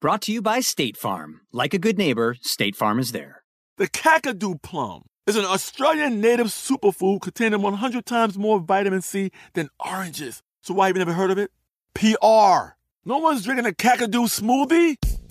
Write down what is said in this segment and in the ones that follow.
Brought to you by State Farm. Like a good neighbor, State Farm is there. The Kakadu plum is an Australian native superfood containing 100 times more vitamin C than oranges. So why have you never heard of it? PR. No one's drinking a Kakadu smoothie?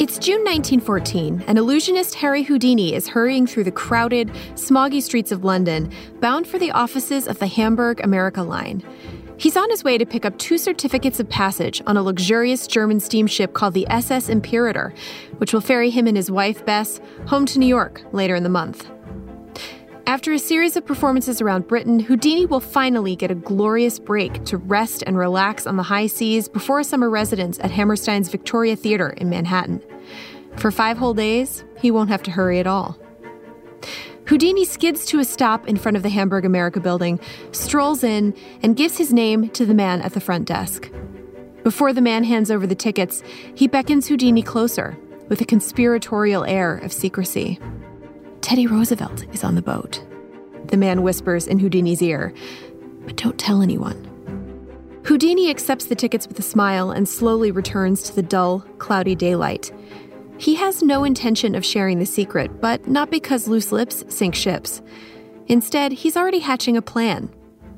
It's June 1914, and illusionist Harry Houdini is hurrying through the crowded, smoggy streets of London, bound for the offices of the Hamburg America Line. He's on his way to pick up two certificates of passage on a luxurious German steamship called the SS Imperator, which will ferry him and his wife, Bess, home to New York later in the month. After a series of performances around Britain, Houdini will finally get a glorious break to rest and relax on the high seas before a summer residence at Hammerstein's Victoria Theater in Manhattan. For five whole days, he won't have to hurry at all. Houdini skids to a stop in front of the Hamburg America building, strolls in, and gives his name to the man at the front desk. Before the man hands over the tickets, he beckons Houdini closer with a conspiratorial air of secrecy. Teddy Roosevelt is on the boat. The man whispers in Houdini's ear, but don't tell anyone. Houdini accepts the tickets with a smile and slowly returns to the dull, cloudy daylight. He has no intention of sharing the secret, but not because loose lips sink ships. Instead, he's already hatching a plan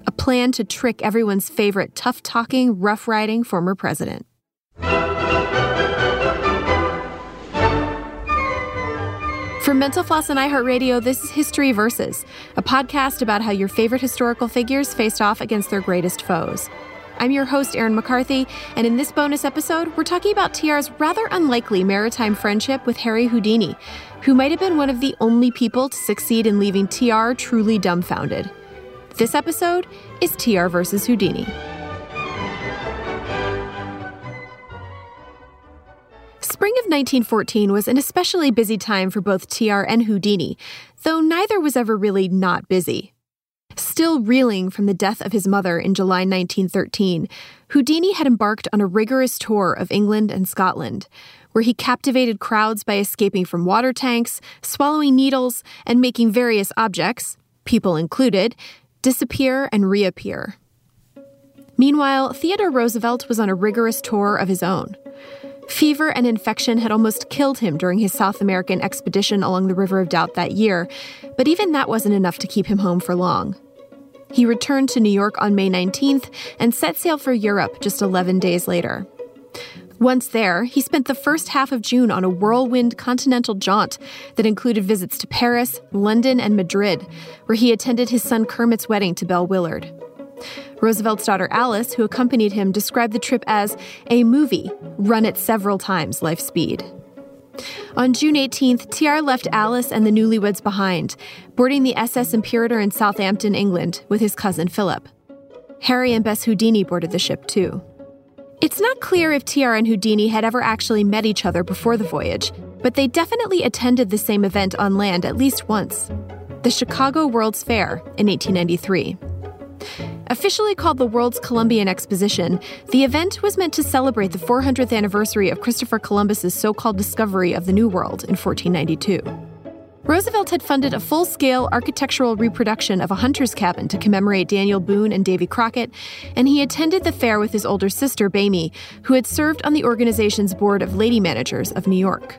a plan to trick everyone's favorite tough talking, rough riding former president. From Mental Floss and iHeartRadio, this is History Versus, a podcast about how your favorite historical figures faced off against their greatest foes. I'm your host, Erin McCarthy, and in this bonus episode, we're talking about TR's rather unlikely maritime friendship with Harry Houdini, who might have been one of the only people to succeed in leaving TR truly dumbfounded. This episode is TR versus Houdini. Spring of 1914 was an especially busy time for both TR and Houdini, though neither was ever really not busy. Still reeling from the death of his mother in July 1913, Houdini had embarked on a rigorous tour of England and Scotland, where he captivated crowds by escaping from water tanks, swallowing needles, and making various objects, people included, disappear and reappear. Meanwhile, Theodore Roosevelt was on a rigorous tour of his own. Fever and infection had almost killed him during his South American expedition along the River of Doubt that year, but even that wasn't enough to keep him home for long. He returned to New York on May 19th and set sail for Europe just 11 days later. Once there, he spent the first half of June on a whirlwind continental jaunt that included visits to Paris, London, and Madrid, where he attended his son Kermit's wedding to Belle Willard. Roosevelt's daughter Alice, who accompanied him, described the trip as a movie run at several times life speed. On June 18th, TR left Alice and the newlyweds behind, boarding the SS Imperator in Southampton, England, with his cousin Philip. Harry and Bess Houdini boarded the ship too. It's not clear if TR and Houdini had ever actually met each other before the voyage, but they definitely attended the same event on land at least once the Chicago World's Fair in 1893. Officially called the World's Columbian Exposition, the event was meant to celebrate the 400th anniversary of Christopher Columbus's so-called discovery of the New World in 1492. Roosevelt had funded a full scale architectural reproduction of a hunter's cabin to commemorate Daniel Boone and Davy Crockett, and he attended the fair with his older sister, Mamie, who had served on the organization's board of lady managers of New York.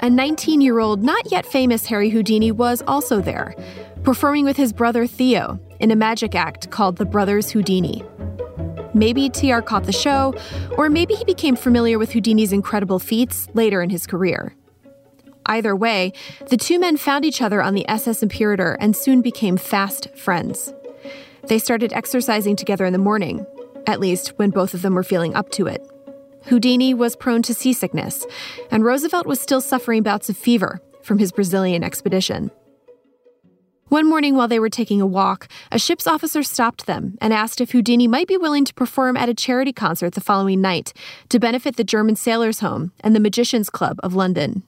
A 19 year old, not yet famous Harry Houdini was also there, performing with his brother Theo in a magic act called The Brothers Houdini. Maybe TR caught the show, or maybe he became familiar with Houdini's incredible feats later in his career. Either way, the two men found each other on the SS Imperator and soon became fast friends. They started exercising together in the morning, at least when both of them were feeling up to it. Houdini was prone to seasickness, and Roosevelt was still suffering bouts of fever from his Brazilian expedition. One morning while they were taking a walk, a ship's officer stopped them and asked if Houdini might be willing to perform at a charity concert the following night to benefit the German Sailors' Home and the Magicians Club of London.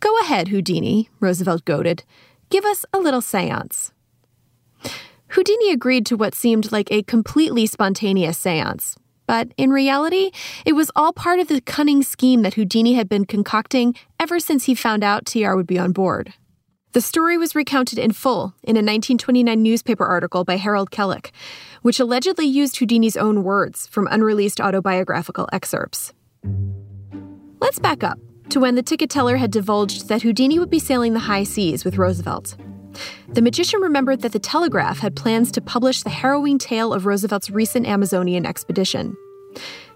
Go ahead, Houdini, Roosevelt goaded. Give us a little seance. Houdini agreed to what seemed like a completely spontaneous seance. But in reality, it was all part of the cunning scheme that Houdini had been concocting ever since he found out TR would be on board. The story was recounted in full in a 1929 newspaper article by Harold Kellock, which allegedly used Houdini's own words from unreleased autobiographical excerpts. Let's back up to when the ticket teller had divulged that Houdini would be sailing the high seas with Roosevelt. The magician remembered that the Telegraph had plans to publish the harrowing tale of Roosevelt's recent Amazonian expedition.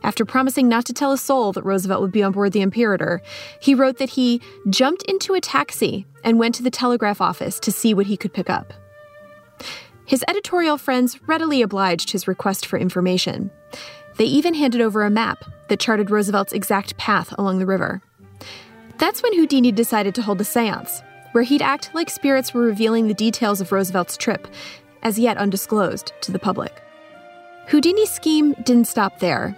After promising not to tell a soul that Roosevelt would be on board the Imperator, he wrote that he jumped into a taxi and went to the telegraph office to see what he could pick up. His editorial friends readily obliged his request for information. They even handed over a map that charted Roosevelt's exact path along the river. That's when Houdini decided to hold a seance, where he'd act like spirits were revealing the details of Roosevelt's trip, as yet undisclosed to the public. Houdini's scheme didn't stop there.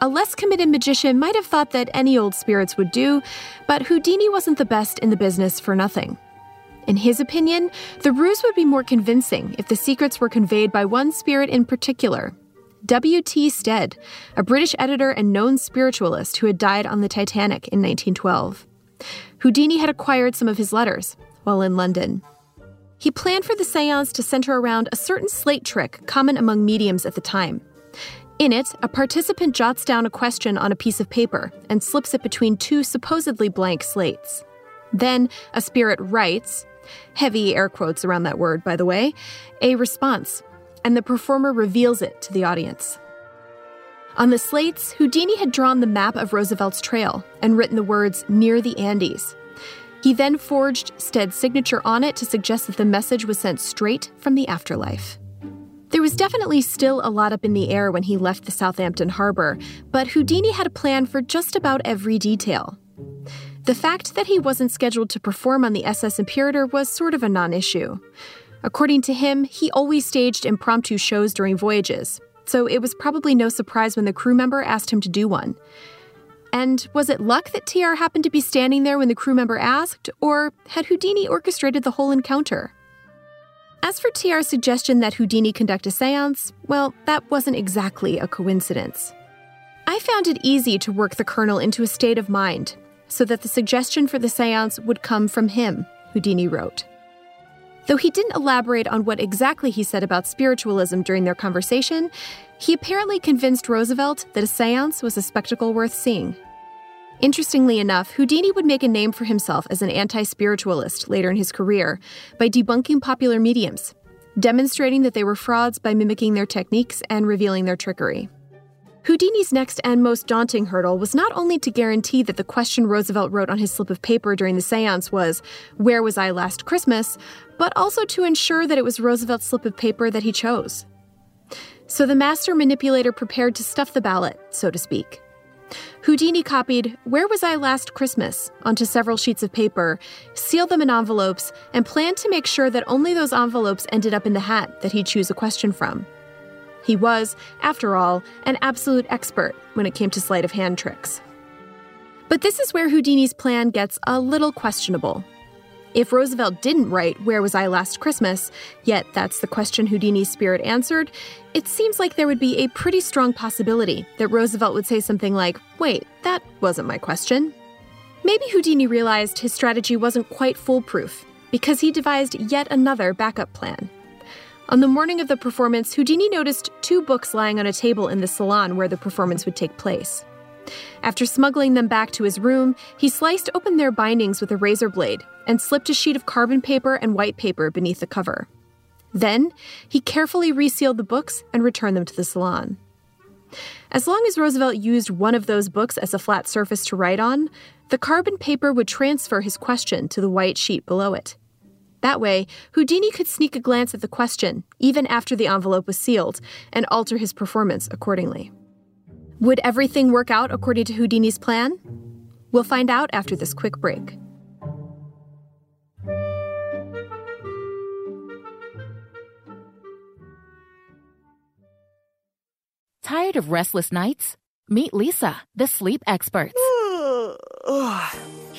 A less committed magician might have thought that any old spirits would do, but Houdini wasn't the best in the business for nothing. In his opinion, the ruse would be more convincing if the secrets were conveyed by one spirit in particular W.T. Stead, a British editor and known spiritualist who had died on the Titanic in 1912. Houdini had acquired some of his letters while in London. He planned for the seance to center around a certain slate trick common among mediums at the time. In it, a participant jots down a question on a piece of paper and slips it between two supposedly blank slates. Then a spirit writes, heavy air quotes around that word, by the way, a response, and the performer reveals it to the audience. On the slates, Houdini had drawn the map of Roosevelt's trail and written the words near the Andes. He then forged Stead's signature on it to suggest that the message was sent straight from the afterlife. There was definitely still a lot up in the air when he left the Southampton harbor, but Houdini had a plan for just about every detail. The fact that he wasn't scheduled to perform on the SS Imperator was sort of a non issue. According to him, he always staged impromptu shows during voyages, so it was probably no surprise when the crew member asked him to do one. And was it luck that TR happened to be standing there when the crew member asked, or had Houdini orchestrated the whole encounter? As for TR's suggestion that Houdini conduct a seance, well, that wasn't exactly a coincidence. I found it easy to work the Colonel into a state of mind so that the suggestion for the seance would come from him, Houdini wrote. Though he didn't elaborate on what exactly he said about spiritualism during their conversation, he apparently convinced Roosevelt that a seance was a spectacle worth seeing. Interestingly enough, Houdini would make a name for himself as an anti spiritualist later in his career by debunking popular mediums, demonstrating that they were frauds by mimicking their techniques and revealing their trickery. Houdini's next and most daunting hurdle was not only to guarantee that the question Roosevelt wrote on his slip of paper during the seance was, Where was I last Christmas? but also to ensure that it was Roosevelt's slip of paper that he chose. So the master manipulator prepared to stuff the ballot, so to speak. Houdini copied Where Was I Last Christmas onto several sheets of paper, sealed them in envelopes, and planned to make sure that only those envelopes ended up in the hat that he'd choose a question from. He was, after all, an absolute expert when it came to sleight of hand tricks. But this is where Houdini's plan gets a little questionable. If Roosevelt didn't write Where Was I Last Christmas, yet that's the question Houdini's spirit answered, it seems like there would be a pretty strong possibility that Roosevelt would say something like, Wait, that wasn't my question. Maybe Houdini realized his strategy wasn't quite foolproof because he devised yet another backup plan. On the morning of the performance, Houdini noticed two books lying on a table in the salon where the performance would take place. After smuggling them back to his room, he sliced open their bindings with a razor blade and slipped a sheet of carbon paper and white paper beneath the cover. Then, he carefully resealed the books and returned them to the salon. As long as Roosevelt used one of those books as a flat surface to write on, the carbon paper would transfer his question to the white sheet below it. That way, Houdini could sneak a glance at the question, even after the envelope was sealed, and alter his performance accordingly. Would everything work out according to Houdini's plan? We'll find out after this quick break. Tired of restless nights? Meet Leesa, the sleep experts.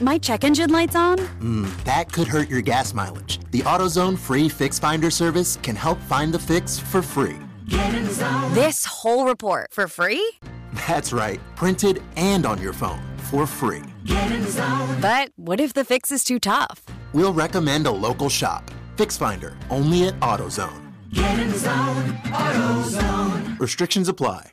My check engine light's on? Hmm, that could hurt your gas mileage. The AutoZone free Fix Finder service can help find the fix for free. Get in zone. This whole report for free? That's right, printed and on your phone for free. Get in zone. But what if the fix is too tough? We'll recommend a local shop. Fix Finder, only at AutoZone. Get in zone, AutoZone. Restrictions apply.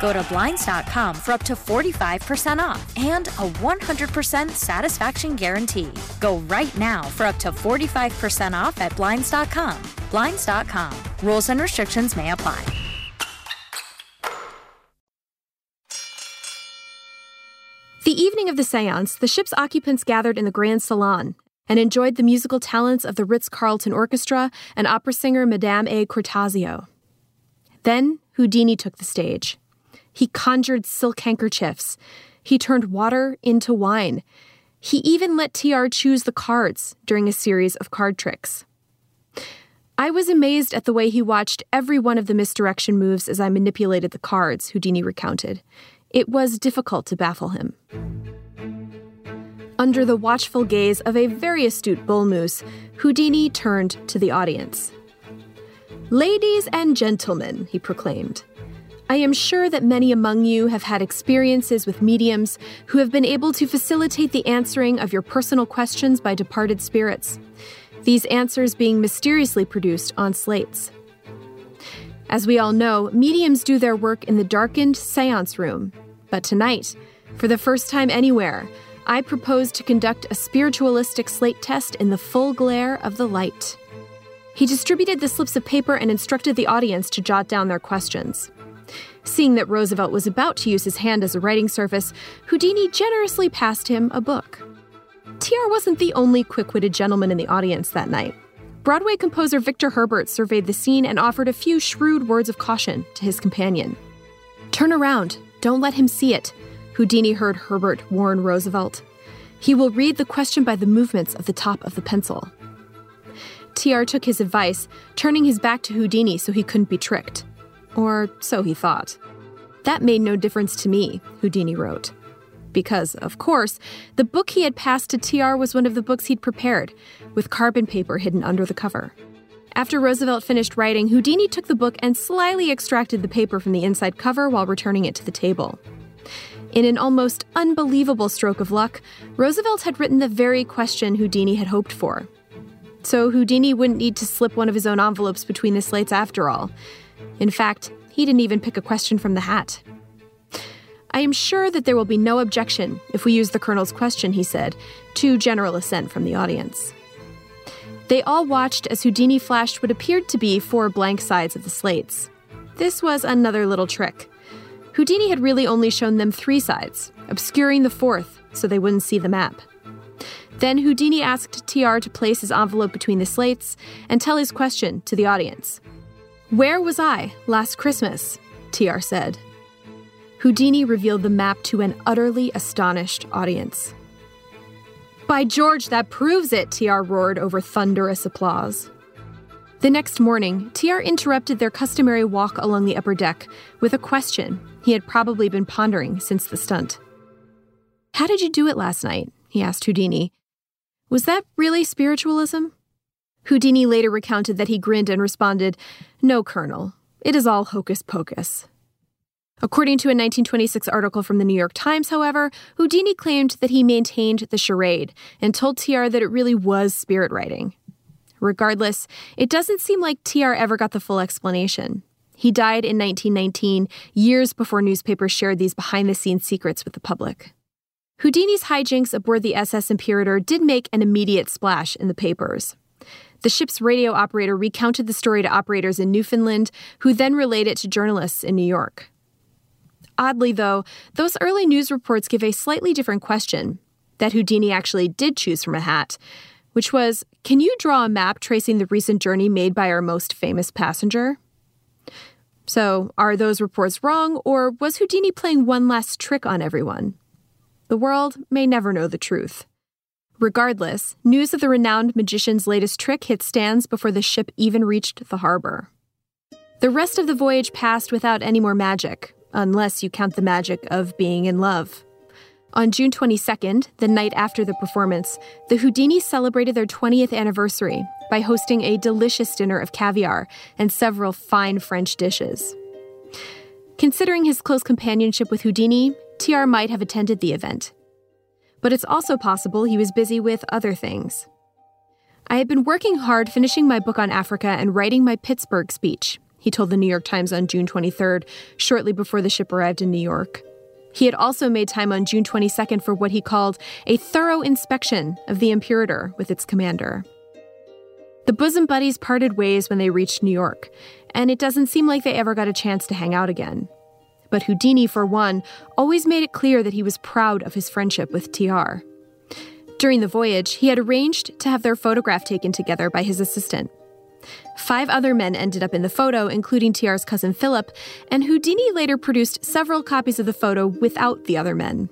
Go to Blinds.com for up to 45% off and a 100% satisfaction guarantee. Go right now for up to 45% off at Blinds.com. Blinds.com. Rules and restrictions may apply. The evening of the seance, the ship's occupants gathered in the Grand Salon and enjoyed the musical talents of the Ritz Carlton Orchestra and opera singer Madame A. Cortazio. Then Houdini took the stage. He conjured silk handkerchiefs. He turned water into wine. He even let TR choose the cards during a series of card tricks. I was amazed at the way he watched every one of the misdirection moves as I manipulated the cards, Houdini recounted. It was difficult to baffle him. Under the watchful gaze of a very astute bull moose, Houdini turned to the audience. Ladies and gentlemen, he proclaimed, I am sure that many among you have had experiences with mediums who have been able to facilitate the answering of your personal questions by departed spirits, these answers being mysteriously produced on slates. As we all know, mediums do their work in the darkened seance room. But tonight, for the first time anywhere, I propose to conduct a spiritualistic slate test in the full glare of the light. He distributed the slips of paper and instructed the audience to jot down their questions. Seeing that Roosevelt was about to use his hand as a writing surface, Houdini generously passed him a book. TR wasn't the only quick witted gentleman in the audience that night. Broadway composer Victor Herbert surveyed the scene and offered a few shrewd words of caution to his companion. Turn around, don't let him see it, Houdini heard Herbert warn Roosevelt. He will read the question by the movements of the top of the pencil. TR took his advice, turning his back to Houdini so he couldn't be tricked. Or so he thought. That made no difference to me, Houdini wrote. Because, of course, the book he had passed to TR was one of the books he'd prepared, with carbon paper hidden under the cover. After Roosevelt finished writing, Houdini took the book and slyly extracted the paper from the inside cover while returning it to the table. In an almost unbelievable stroke of luck, Roosevelt had written the very question Houdini had hoped for. So Houdini wouldn't need to slip one of his own envelopes between the slates after all. In fact, he didn't even pick a question from the hat. I am sure that there will be no objection if we use the Colonel's question, he said, to general assent from the audience. They all watched as Houdini flashed what appeared to be four blank sides of the slates. This was another little trick. Houdini had really only shown them three sides, obscuring the fourth so they wouldn't see the map. Then Houdini asked TR to place his envelope between the slates and tell his question to the audience. Where was I last Christmas? TR said. Houdini revealed the map to an utterly astonished audience. By George, that proves it, TR roared over thunderous applause. The next morning, TR interrupted their customary walk along the upper deck with a question he had probably been pondering since the stunt. How did you do it last night? he asked Houdini. Was that really spiritualism? Houdini later recounted that he grinned and responded, No, Colonel. It is all hocus pocus. According to a 1926 article from the New York Times, however, Houdini claimed that he maintained the charade and told TR that it really was spirit writing. Regardless, it doesn't seem like TR ever got the full explanation. He died in 1919, years before newspapers shared these behind the scenes secrets with the public. Houdini's hijinks aboard the SS Imperator did make an immediate splash in the papers. The ship's radio operator recounted the story to operators in Newfoundland, who then relayed it to journalists in New York. Oddly, though, those early news reports give a slightly different question that Houdini actually did choose from a hat, which was Can you draw a map tracing the recent journey made by our most famous passenger? So, are those reports wrong, or was Houdini playing one last trick on everyone? The world may never know the truth. Regardless, news of the renowned magician's latest trick hit stands before the ship even reached the harbor. The rest of the voyage passed without any more magic, unless you count the magic of being in love. On June 22nd, the night after the performance, the Houdinis celebrated their 20th anniversary by hosting a delicious dinner of caviar and several fine French dishes. Considering his close companionship with Houdini, TR might have attended the event, but it's also possible he was busy with other things. I had been working hard finishing my book on Africa and writing my Pittsburgh speech, he told the New York Times on June 23rd, shortly before the ship arrived in New York. He had also made time on June 22nd for what he called a thorough inspection of the Imperator with its commander. The bosom buddies parted ways when they reached New York, and it doesn't seem like they ever got a chance to hang out again. But Houdini, for one, always made it clear that he was proud of his friendship with TR. During the voyage, he had arranged to have their photograph taken together by his assistant. Five other men ended up in the photo, including TR's cousin Philip, and Houdini later produced several copies of the photo without the other men.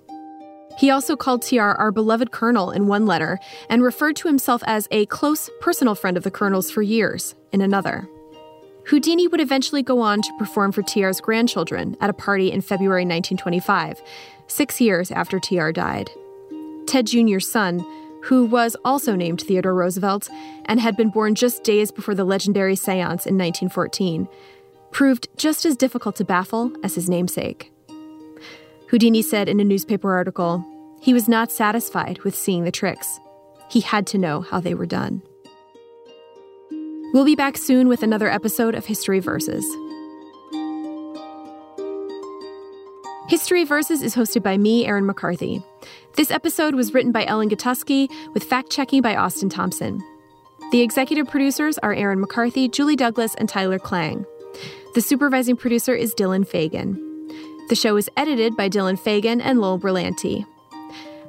He also called TR our beloved Colonel in one letter and referred to himself as a close personal friend of the Colonel's for years in another. Houdini would eventually go on to perform for TR's grandchildren at a party in February 1925, six years after TR died. Ted Jr.'s son, who was also named Theodore Roosevelt and had been born just days before the legendary seance in 1914, proved just as difficult to baffle as his namesake. Houdini said in a newspaper article he was not satisfied with seeing the tricks. He had to know how they were done. We'll be back soon with another episode of History Versus. History Versus is hosted by me, Erin McCarthy. This episode was written by Ellen Gutoskey with fact checking by Austin Thompson. The executive producers are Erin McCarthy, Julie Douglas, and Tyler Klang. The supervising producer is Dylan Fagan. The show is edited by Dylan Fagan and Lowell Brillante.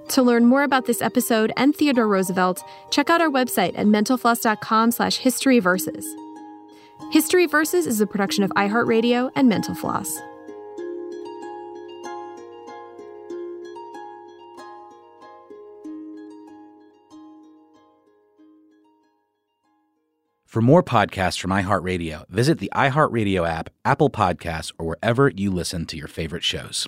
To learn more about this episode and Theodore Roosevelt, check out our website at mentalfloss.com slash historyversus. History Versus is a production of iHeartRadio and Mental Floss. For more podcasts from iHeartRadio, visit the iHeartRadio app, Apple Podcasts, or wherever you listen to your favorite shows.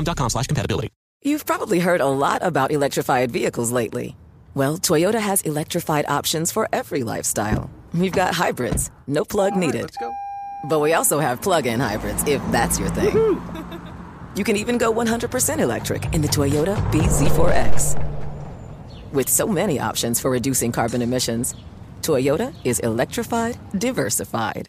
Dexcom.com slash compatibility. You've probably heard a lot about electrified vehicles lately. Well, Toyota has electrified options for every lifestyle. We've got hybrids, no plug needed. But we also have plug-in hybrids, if that's your thing. you can even go 100% electric in the Toyota BZ4X. With so many options for reducing carbon emissions, Toyota is electrified, diversified.